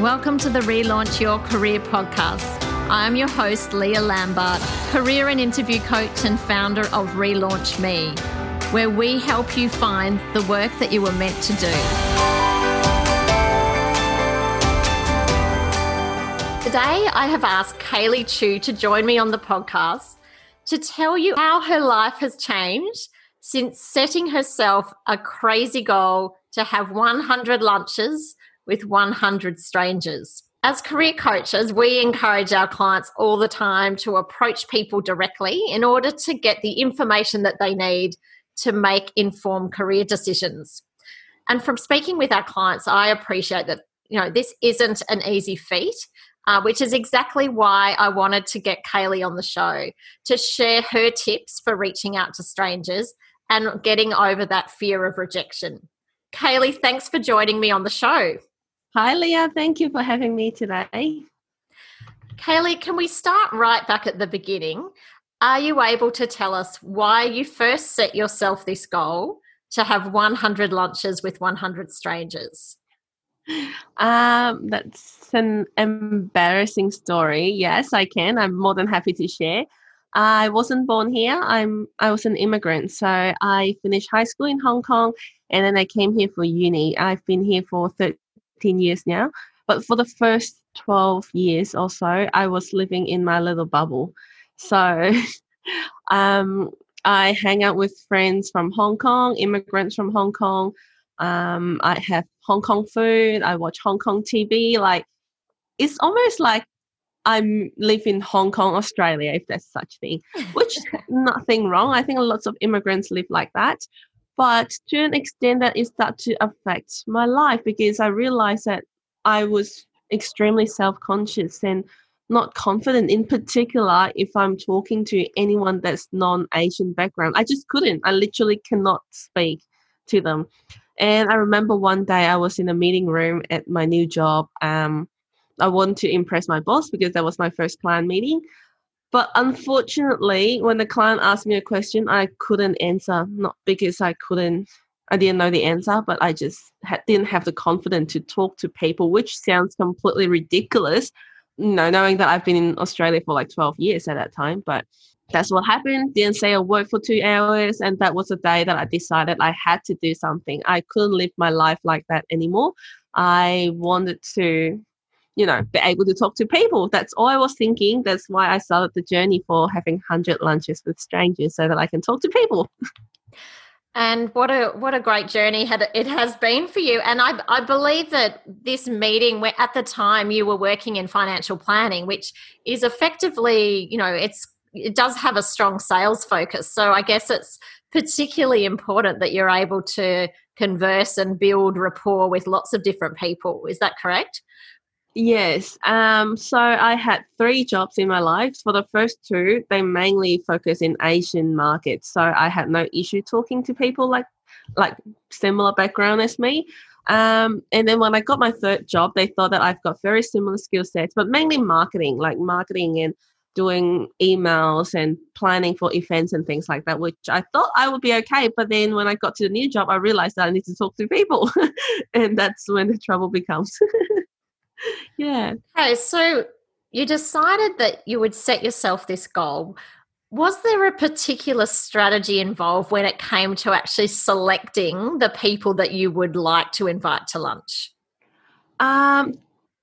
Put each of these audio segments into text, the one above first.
Welcome to the Relaunch Your Career podcast. I'm your host, Leah Lambert, career and interview coach and founder of Relaunch Me, where we help you find the work that you were meant to do. Today, I have asked Kaylee Chew to join me on the podcast to tell you how her life has changed since setting herself a crazy goal to have 100 lunches with 100 strangers. As career coaches, we encourage our clients all the time to approach people directly in order to get the information that they need to make informed career decisions. And from speaking with our clients, I appreciate that you know this isn't an easy feat, uh, which is exactly why I wanted to get Kaylee on the show to share her tips for reaching out to strangers and getting over that fear of rejection. Kaylee, thanks for joining me on the show. Hi, Leah. Thank you for having me today. Kaylee, can we start right back at the beginning? Are you able to tell us why you first set yourself this goal to have 100 lunches with 100 strangers? Um, that's an embarrassing story. Yes, I can. I'm more than happy to share. I wasn't born here. I'm I was an immigrant. So I finished high school in Hong Kong and then I came here for uni. I've been here for 13 years now. But for the first 12 years or so, I was living in my little bubble. So um, I hang out with friends from Hong Kong, immigrants from Hong Kong. Um, I have Hong Kong food. I watch Hong Kong TV. Like, it's almost like I live in Hong Kong, Australia, if there's such thing, which nothing wrong. I think lots of immigrants live like that. But to an extent that it started to affect my life because I realized that I was extremely self-conscious and not confident in particular if I'm talking to anyone that's non-Asian background. I just couldn't. I literally cannot speak to them. And I remember one day I was in a meeting room at my new job. Um, I wanted to impress my boss because that was my first client meeting. But unfortunately, when the client asked me a question, I couldn't answer. Not because I couldn't, I didn't know the answer, but I just had, didn't have the confidence to talk to people, which sounds completely ridiculous. You know, knowing that I've been in Australia for like 12 years at that time. But that's what happened. Didn't say a word for two hours. And that was the day that I decided I had to do something. I couldn't live my life like that anymore. I wanted to you know, be able to talk to people. That's all I was thinking. That's why I started the journey for having 100 lunches with strangers so that I can talk to people. And what a what a great journey it has been for you. And I I believe that this meeting where at the time you were working in financial planning, which is effectively, you know, it's it does have a strong sales focus. So I guess it's particularly important that you're able to converse and build rapport with lots of different people. Is that correct? Yes. Um, so I had three jobs in my life. For the first two, they mainly focus in Asian markets. So I had no issue talking to people like like similar background as me. Um, and then when I got my third job, they thought that I've got very similar skill sets, but mainly marketing, like marketing and doing emails and planning for events and things like that, which I thought I would be okay. But then when I got to the new job, I realized that I need to talk to people. and that's when the trouble becomes. yeah. Okay, so you decided that you would set yourself this goal. Was there a particular strategy involved when it came to actually selecting the people that you would like to invite to lunch? Um,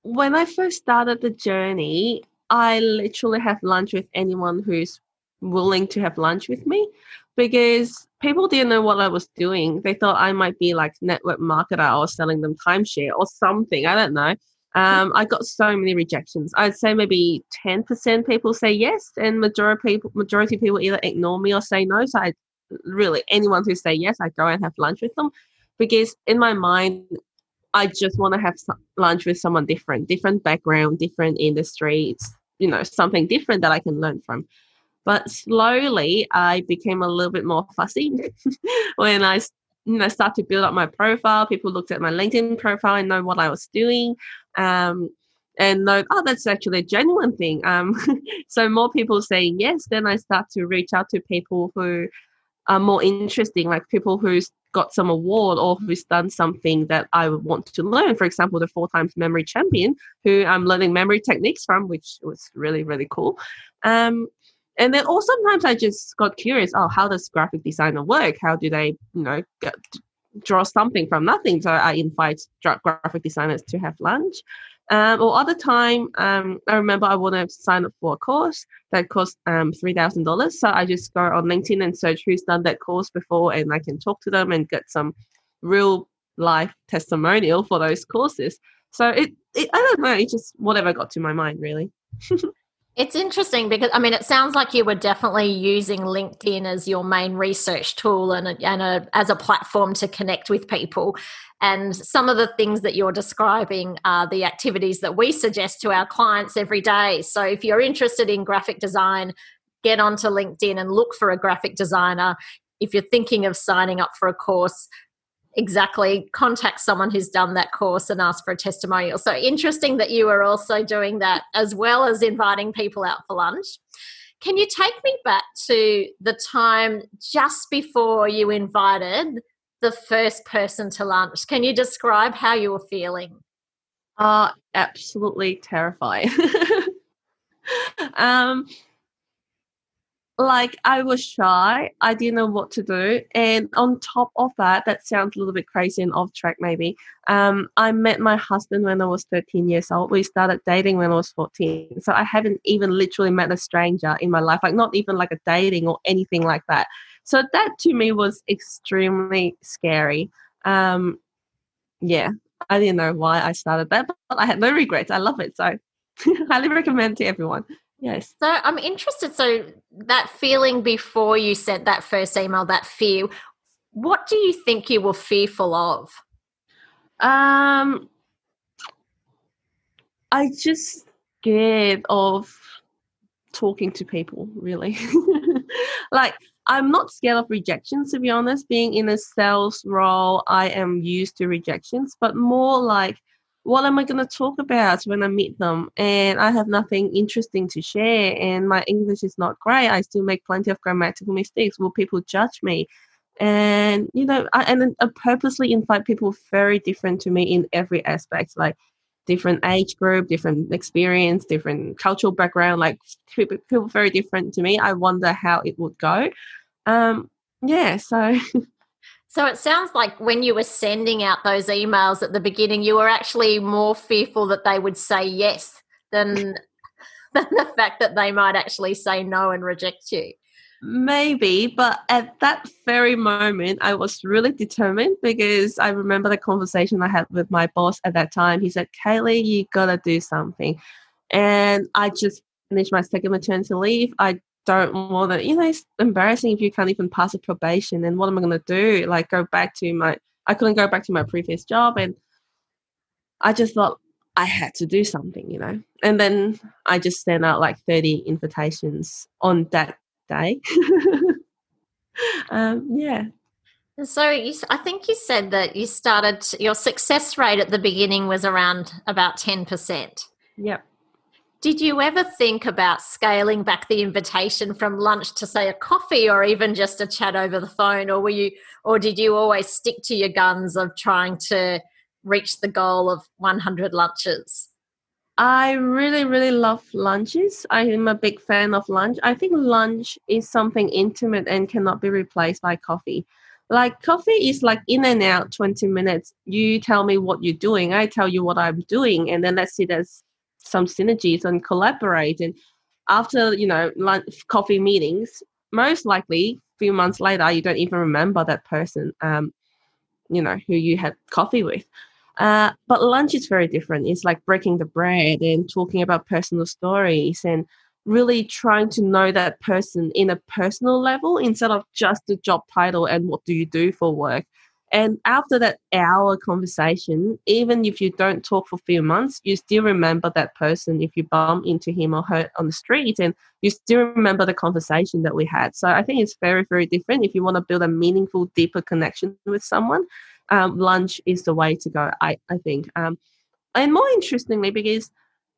when I first started the journey, I literally have lunch with anyone who's willing to have lunch with me because people didn't know what I was doing. They thought I might be like network marketer or selling them timeshare or something. I don't know. Um, I got so many rejections. I'd say maybe ten percent people say yes, and majority people majority people either ignore me or say no. So I really anyone who say yes, I go and have lunch with them, because in my mind, I just want to have lunch with someone different, different background, different industry. You know something different that I can learn from. But slowly, I became a little bit more fussy when I you know, start to build up my profile. People looked at my LinkedIn profile and know what I was doing. Um, and know, oh, that's actually a genuine thing. Um, so more people saying yes, then I start to reach out to people who are more interesting, like people who's got some award or who's done something that I would want to learn. For example, the four times memory champion, who I'm learning memory techniques from, which was really, really cool. Um, and then or sometimes I just got curious, oh, how does graphic designer work? How do they, you know, get, draw something from nothing? So I invite graphic designers to have lunch. Um, or other time, um, I remember I wanted to sign up for a course that cost um, $3,000. So I just go on LinkedIn and search who's done that course before and I can talk to them and get some real life testimonial for those courses. So it, it I don't know, it just whatever got to my mind really. It's interesting because I mean, it sounds like you were definitely using LinkedIn as your main research tool and, a, and a, as a platform to connect with people. And some of the things that you're describing are the activities that we suggest to our clients every day. So if you're interested in graphic design, get onto LinkedIn and look for a graphic designer. If you're thinking of signing up for a course, exactly contact someone who's done that course and ask for a testimonial. So interesting that you are also doing that as well as inviting people out for lunch. Can you take me back to the time just before you invited the first person to lunch? Can you describe how you were feeling? Uh, absolutely terrified. um, like I was shy. I didn't know what to do. And on top of that, that sounds a little bit crazy and off track maybe. Um, I met my husband when I was 13 years old. We started dating when I was 14. So I haven't even literally met a stranger in my life, like not even like a dating or anything like that. So that to me was extremely scary. Um, yeah, I didn't know why I started that, but I had no regrets. I love it. So highly recommend to everyone. Yes. So I'm interested. So that feeling before you sent that first email, that fear, what do you think you were fearful of? Um, I just scared of talking to people. Really, like I'm not scared of rejections. To be honest, being in a sales role, I am used to rejections, but more like what am I going to talk about when I meet them? And I have nothing interesting to share, and my English is not great. I still make plenty of grammatical mistakes. Will people judge me? And you know, I, and I purposely invite people very different to me in every aspect, like different age group, different experience, different cultural background, like people, people very different to me. I wonder how it would go. Um, yeah, so So it sounds like when you were sending out those emails at the beginning, you were actually more fearful that they would say yes than than the fact that they might actually say no and reject you. Maybe, but at that very moment, I was really determined because I remember the conversation I had with my boss at that time. He said, Kaylee, you gotta do something. And I just finished my second maternity leave. I don't want to, you know, it's embarrassing if you can't even pass a probation. And what am I going to do? Like, go back to my, I couldn't go back to my previous job. And I just thought I had to do something, you know. And then I just sent out like 30 invitations on that day. um, yeah. So you, I think you said that you started, your success rate at the beginning was around about 10%. Yep. Did you ever think about scaling back the invitation from lunch to say a coffee or even just a chat over the phone or were you or did you always stick to your guns of trying to reach the goal of 100 lunches? I really, really love lunches. I am a big fan of lunch. I think lunch is something intimate and cannot be replaced by coffee. Like coffee is like in and out 20 minutes. You tell me what you're doing, I tell you what I'm doing, and then let's see as some synergies and collaborate. And after you know lunch, coffee meetings, most likely a few months later, you don't even remember that person, um, you know, who you had coffee with. Uh, but lunch is very different. It's like breaking the bread and talking about personal stories and really trying to know that person in a personal level instead of just the job title and what do you do for work. And after that hour conversation, even if you don't talk for a few months, you still remember that person if you bump into him or her on the street and you still remember the conversation that we had. So I think it's very, very different. If you want to build a meaningful, deeper connection with someone, um, lunch is the way to go, I, I think. Um, and more interestingly, because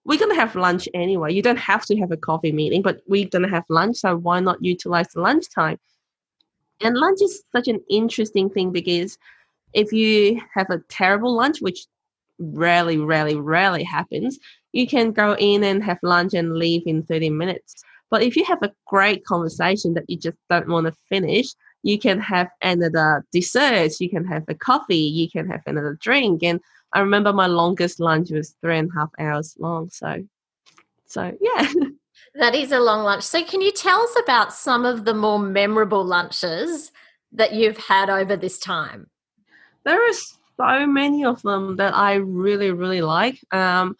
we're going to have lunch anyway. You don't have to have a coffee meeting, but we're going to have lunch. So why not utilize the lunchtime? And lunch is such an interesting thing because if you have a terrible lunch, which rarely, rarely, rarely happens, you can go in and have lunch and leave in 30 minutes. But if you have a great conversation that you just don't want to finish, you can have another dessert, you can have a coffee, you can have another drink. And I remember my longest lunch was three and a half hours long. So, so yeah. That is a long lunch. So, can you tell us about some of the more memorable lunches that you've had over this time? There are so many of them that I really, really like. Um,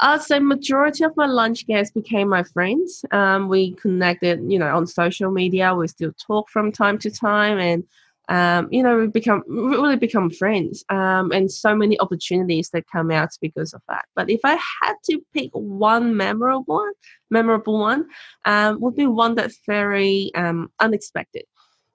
I'd say majority of my lunch guests became my friends. Um, we connected, you know, on social media. We still talk from time to time, and um, you know, we become really become friends. Um, and so many opportunities that come out because of that. But if I had to pick one memorable one, memorable one, um, would be one that's very um, unexpected.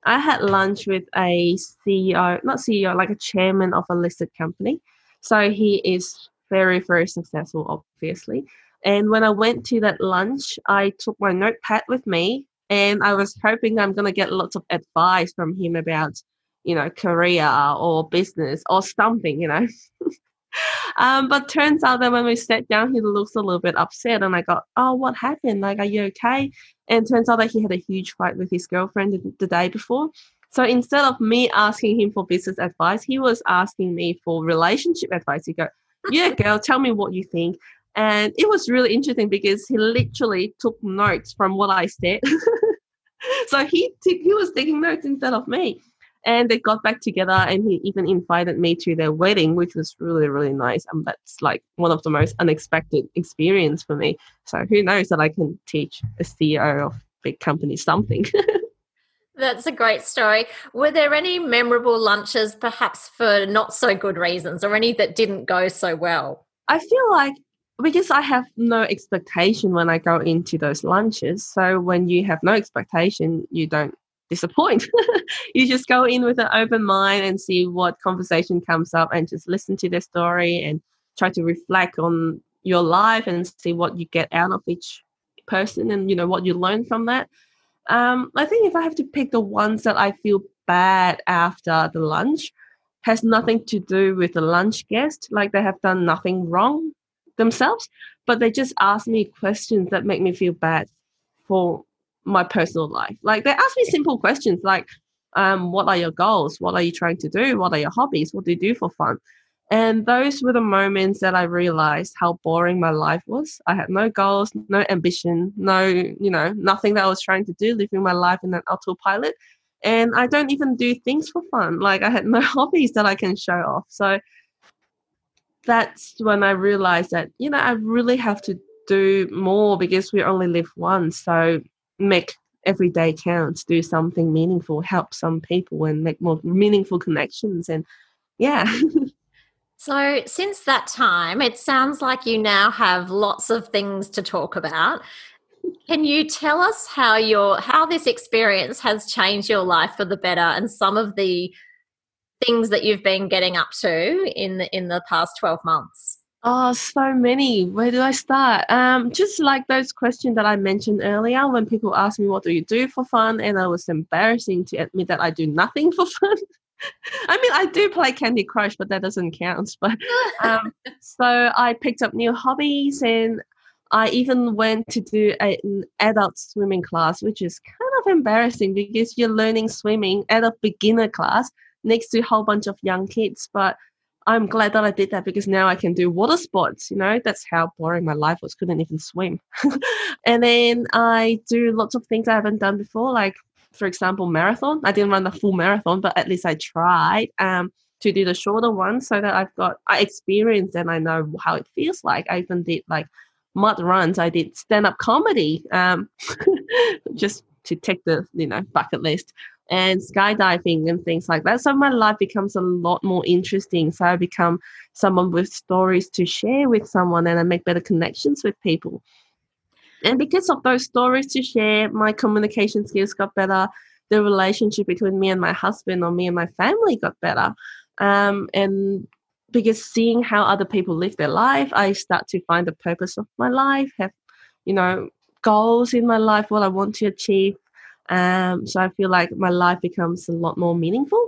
I had lunch with a CEO, not CEO, like a chairman of a listed company. So he is very, very successful, obviously. And when I went to that lunch, I took my notepad with me and I was hoping I'm going to get lots of advice from him about, you know, career or business or something, you know. um, but turns out that when we sat down, he looks a little bit upset, and I got, oh, what happened? Like, are you okay? And turns out that he had a huge fight with his girlfriend the, the day before. So instead of me asking him for business advice, he was asking me for relationship advice. He go, yeah, girl, tell me what you think. And it was really interesting because he literally took notes from what I said. so he t- he was taking notes instead of me. And they got back together and he even invited me to their wedding, which was really, really nice. And that's like one of the most unexpected experience for me. So who knows that I can teach a CEO of big company something. That's a great story. Were there any memorable lunches, perhaps for not so good reasons, or any that didn't go so well? I feel like because I have no expectation when I go into those lunches. So when you have no expectation, you don't disappoint. you just go in with an open mind and see what conversation comes up and just listen to their story and try to reflect on your life and see what you get out of each person and you know what you learn from that. Um, I think if I have to pick the ones that I feel bad after the lunch, has nothing to do with the lunch guest. Like they have done nothing wrong themselves, but they just ask me questions that make me feel bad for my personal life. Like they ask me simple questions like, um, what are your goals? What are you trying to do? What are your hobbies? What do you do for fun? And those were the moments that I realized how boring my life was. I had no goals, no ambition, no, you know, nothing that I was trying to do, living my life in an autopilot. And I don't even do things for fun. Like I had no hobbies that I can show off. So that's when I realized that, you know, I really have to do more because we only live once. So make every day count, do something meaningful, help some people and make more meaningful connections. And yeah. So, since that time, it sounds like you now have lots of things to talk about. Can you tell us how your how this experience has changed your life for the better and some of the things that you've been getting up to in the in the past 12 months? Oh, so many. Where do I start? Um, just like those questions that I mentioned earlier when people ask me what do you do for fun and I was embarrassing to admit that I do nothing for fun. I mean, I do play Candy Crush, but that doesn't count. But um, so I picked up new hobbies, and I even went to do a, an adult swimming class, which is kind of embarrassing because you're learning swimming at a beginner class next to a whole bunch of young kids. But I'm glad that I did that because now I can do water sports. You know, that's how boring my life was. Couldn't even swim. and then I do lots of things I haven't done before, like for example, marathon. I didn't run the full marathon, but at least I tried um, to do the shorter one so that I've got I experienced and I know how it feels like. I even did like mud runs. I did stand up comedy um, just to take the you know bucket list and skydiving and things like that. So my life becomes a lot more interesting. So I become someone with stories to share with someone and I make better connections with people. And because of those stories to share, my communication skills got better. The relationship between me and my husband or me and my family got better. Um, and because seeing how other people live their life, I start to find the purpose of my life, have, you know, goals in my life, what I want to achieve. Um, so I feel like my life becomes a lot more meaningful,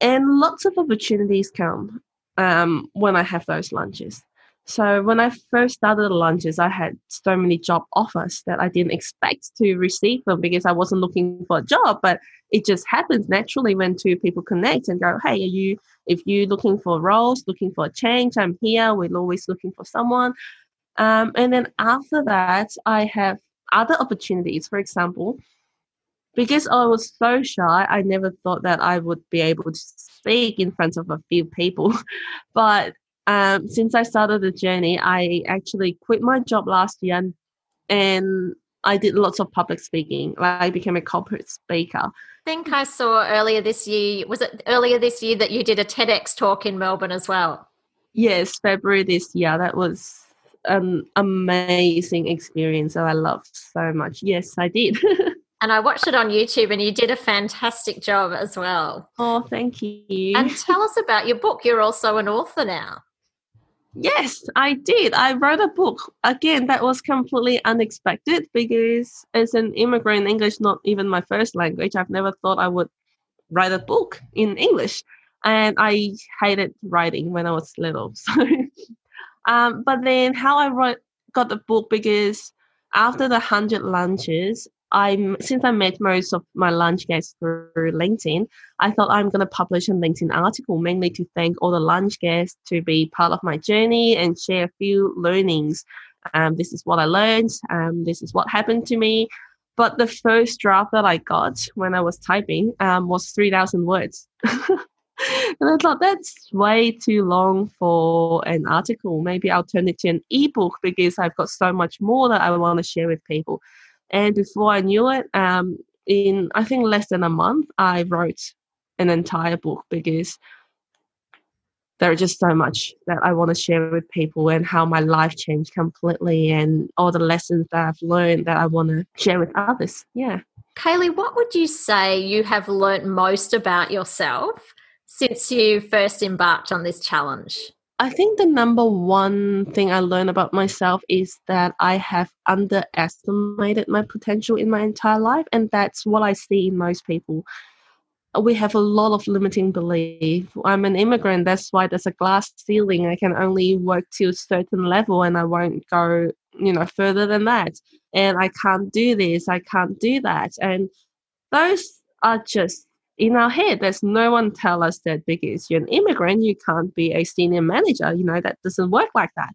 and lots of opportunities come um, when I have those lunches. So when I first started the lunches, I had so many job offers that I didn't expect to receive them because I wasn't looking for a job. But it just happens naturally when two people connect and go, "Hey, are you? If you're looking for roles, looking for a change, I'm here. We're always looking for someone." Um, and then after that, I have other opportunities. For example, because I was so shy, I never thought that I would be able to speak in front of a few people. but um, since I started the journey, I actually quit my job last year and, and I did lots of public speaking. Like I became a corporate speaker. I think I saw earlier this year, was it earlier this year that you did a TEDx talk in Melbourne as well? Yes, February this year. That was an amazing experience that I loved so much. Yes, I did. and I watched it on YouTube and you did a fantastic job as well. Oh, thank you. And tell us about your book. You're also an author now. Yes, I did. I wrote a book. Again, that was completely unexpected because as an immigrant, English not even my first language. I've never thought I would write a book in English. And I hated writing when I was little. So um, but then how I wrote got the book because after the hundred lunches, I'm since I met most of my lunch guests through LinkedIn, I thought I'm going to publish a LinkedIn article mainly to thank all the lunch guests to be part of my journey and share a few learnings. Um, this is what I learned. Um, this is what happened to me. But the first draft that I got when I was typing um, was 3,000 words. and I thought that's way too long for an article. Maybe I'll turn it to an ebook because I've got so much more that I want to share with people. And before I knew it, um, in I think less than a month, I wrote an entire book because there are just so much that I want to share with people and how my life changed completely and all the lessons that I've learned that I want to share with others. Yeah. Kaylee, what would you say you have learnt most about yourself since you first embarked on this challenge? I think the number one thing I learned about myself is that I have underestimated my potential in my entire life, and that's what I see in most people. We have a lot of limiting belief. I'm an immigrant, that's why there's a glass ceiling. I can only work to a certain level and I won't go, you know, further than that. And I can't do this, I can't do that. And those are just in our head, there's no one tell us that because you're an immigrant, you can't be a senior manager. You know, that doesn't work like that.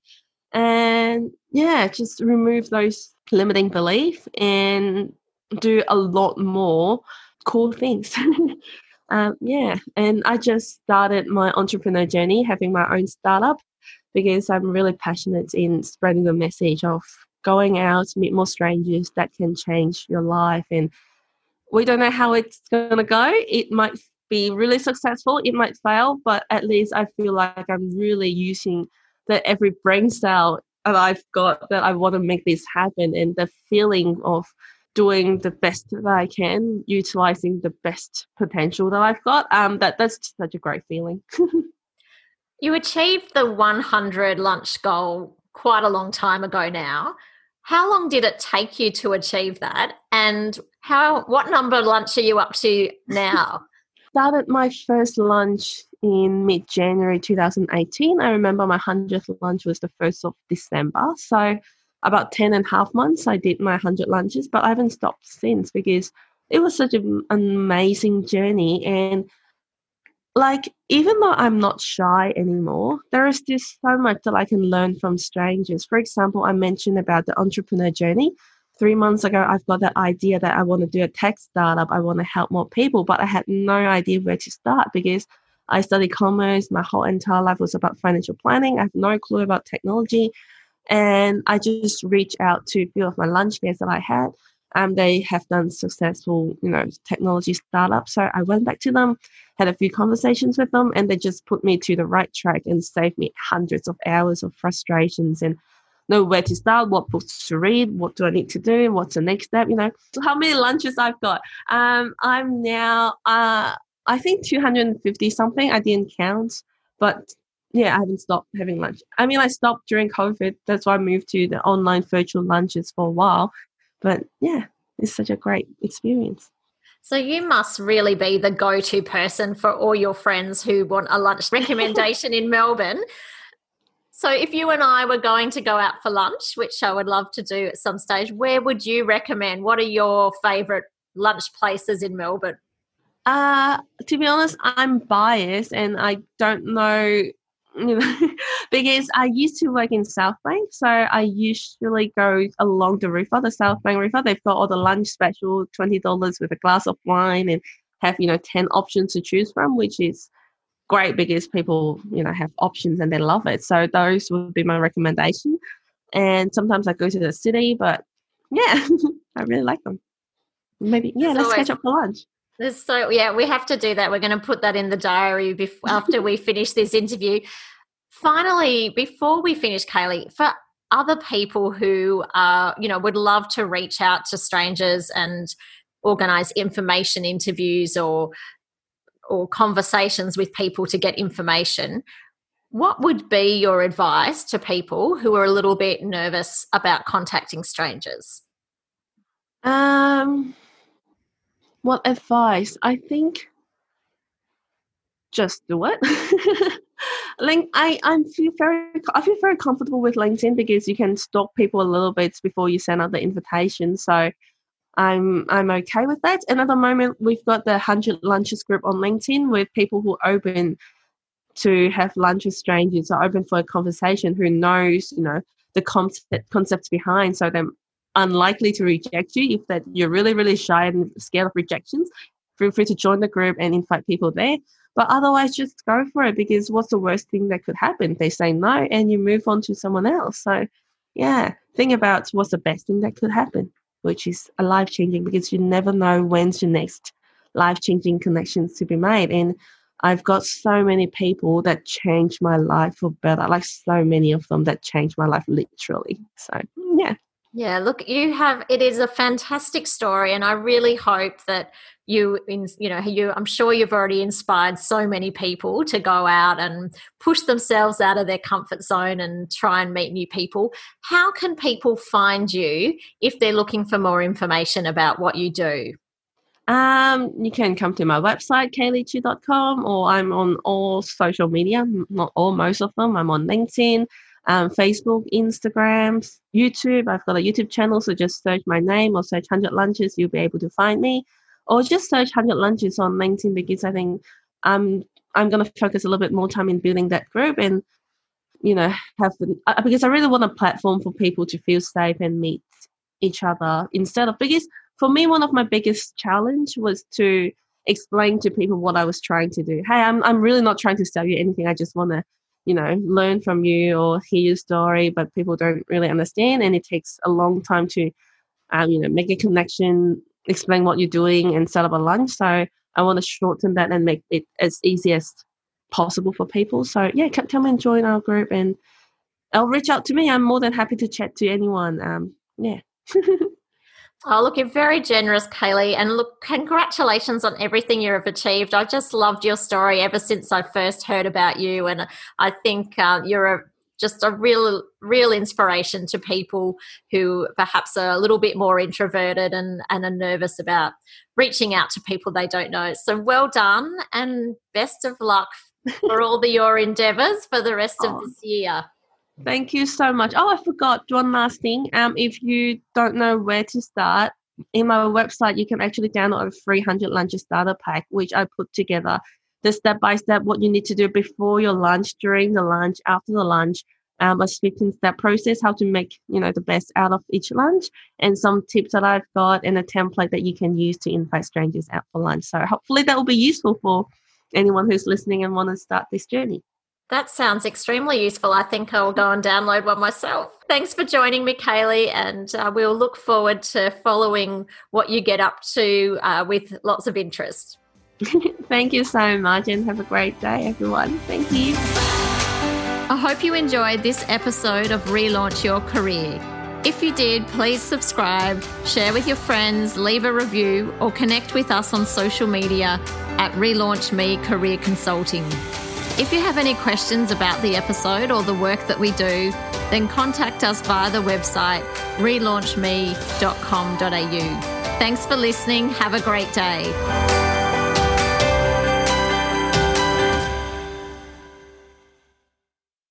And yeah, just remove those limiting belief and do a lot more cool things. um, yeah, and I just started my entrepreneur journey, having my own startup because I'm really passionate in spreading the message of going out, meet more strangers that can change your life and we don't know how it's going to go. It might be really successful, it might fail, but at least I feel like I'm really using the every brain cell that I've got that I want to make this happen and the feeling of doing the best that I can, utilizing the best potential that I've got. Um, that that's such a great feeling. you achieved the 100 lunch goal quite a long time ago now. How long did it take you to achieve that? And how what number lunch are you up to now? Started my first lunch in mid January 2018. I remember my 100th lunch was the 1st of December. So, about 10 and a half months, I did my 100 lunches, but I haven't stopped since because it was such an amazing journey. And like even though I'm not shy anymore, there is just so much that I can learn from strangers. For example, I mentioned about the entrepreneur journey. Three months ago, I've got that idea that I want to do a tech startup. I want to help more people, but I had no idea where to start because I studied commerce. My whole entire life was about financial planning. I have no clue about technology. And I just reached out to a few of my lunch guests that I had um, they have done successful, you know, technology startups. So I went back to them, had a few conversations with them, and they just put me to the right track and saved me hundreds of hours of frustrations and know where to start, what books to read, what do I need to do, what's the next step, you know. How many lunches I've got. Um, I'm now uh I think 250 something. I didn't count, but yeah, I haven't stopped having lunch. I mean, I stopped during COVID. That's why I moved to the online virtual lunches for a while. But yeah. it's such a great experience. So you must really be the go-to person for all your friends who want a lunch recommendation in Melbourne. So if you and I were going to go out for lunch, which I would love to do at some stage, where would you recommend? What are your favorite lunch places in Melbourne? Uh, to be honest, I'm biased and I don't know you know, because I used to work in South Bank, so I usually go along the river, the South Bank River. They've got all the lunch special, twenty dollars with a glass of wine, and have you know ten options to choose from, which is great because people you know have options and they love it. So those would be my recommendation. And sometimes I go to the city, but yeah, I really like them. Maybe yeah, let's catch up for lunch. There's so yeah, we have to do that. We're going to put that in the diary before, after we finish this interview. Finally, before we finish, Kaylee, for other people who are you know would love to reach out to strangers and organize information interviews or or conversations with people to get information what would be your advice to people who are a little bit nervous about contacting strangers um what advice? I think just do it. Link, I I feel very I feel very comfortable with LinkedIn because you can stalk people a little bit before you send out the invitation. So I'm I'm okay with that. And at the moment, we've got the hundred lunches group on LinkedIn with people who are open to have lunch with strangers, are open for a conversation, who knows you know the concept concepts behind. So they're unlikely to reject you. If that you're really really shy and scared of rejections feel free to join the group and invite people there. But otherwise just go for it because what's the worst thing that could happen? They say no and you move on to someone else. So yeah think about what's the best thing that could happen which is a life changing because you never know when's your next life changing connections to be made and I've got so many people that changed my life for better, like so many of them that changed my life literally. So, yeah. Yeah, look, you have it is a fantastic story, and I really hope that you, in, you know, you. I'm sure you've already inspired so many people to go out and push themselves out of their comfort zone and try and meet new people. How can people find you if they're looking for more information about what you do? Um, you can come to my website, kayleechew.com, or I'm on all social media, not all, most of them. I'm on LinkedIn, um, Facebook, Instagram, YouTube. I've got a YouTube channel, so just search my name or search 100 Lunches, you'll be able to find me. Or just search 100 Lunches on LinkedIn because I think I'm, I'm going to focus a little bit more time in building that group and, you know, have the, uh, because I really want a platform for people to feel safe and meet each other instead of, because for me, one of my biggest challenge was to explain to people what I was trying to do. Hey, I'm, I'm really not trying to sell you anything. I just want to you know learn from you or hear your story but people don't really understand and it takes a long time to um, you know make a connection explain what you're doing and set up a lunch. So i want to shorten that and make it as easy as possible for people. So yeah come and join our group and i'll reach out to me. I'm more than happy to chat to anyone. Um yeah Oh, look, you're very generous, Kaylee. And look, congratulations on everything you have achieved. I just loved your story ever since I first heard about you. And I think uh, you're a, just a real, real inspiration to people who perhaps are a little bit more introverted and, and are nervous about reaching out to people they don't know. So well done and best of luck for all the, your endeavors for the rest oh. of this year. Thank you so much. Oh, I forgot one last thing. Um, if you don't know where to start, in my website you can actually download a 300 lunches starter pack, which I put together the step by step what you need to do before your lunch, during the lunch, after the lunch, um, a 15 step process how to make you know the best out of each lunch, and some tips that I've got, and a template that you can use to invite strangers out for lunch. So hopefully that will be useful for anyone who's listening and want to start this journey. That sounds extremely useful. I think I'll go and download one myself. Thanks for joining me, Kaylee, and uh, we'll look forward to following what you get up to uh, with lots of interest. Thank you so much, and have a great day, everyone. Thank you. I hope you enjoyed this episode of Relaunch Your Career. If you did, please subscribe, share with your friends, leave a review, or connect with us on social media at Relaunch Me Career Consulting. If you have any questions about the episode or the work that we do, then contact us via the website relaunchme.com.au. Thanks for listening. Have a great day.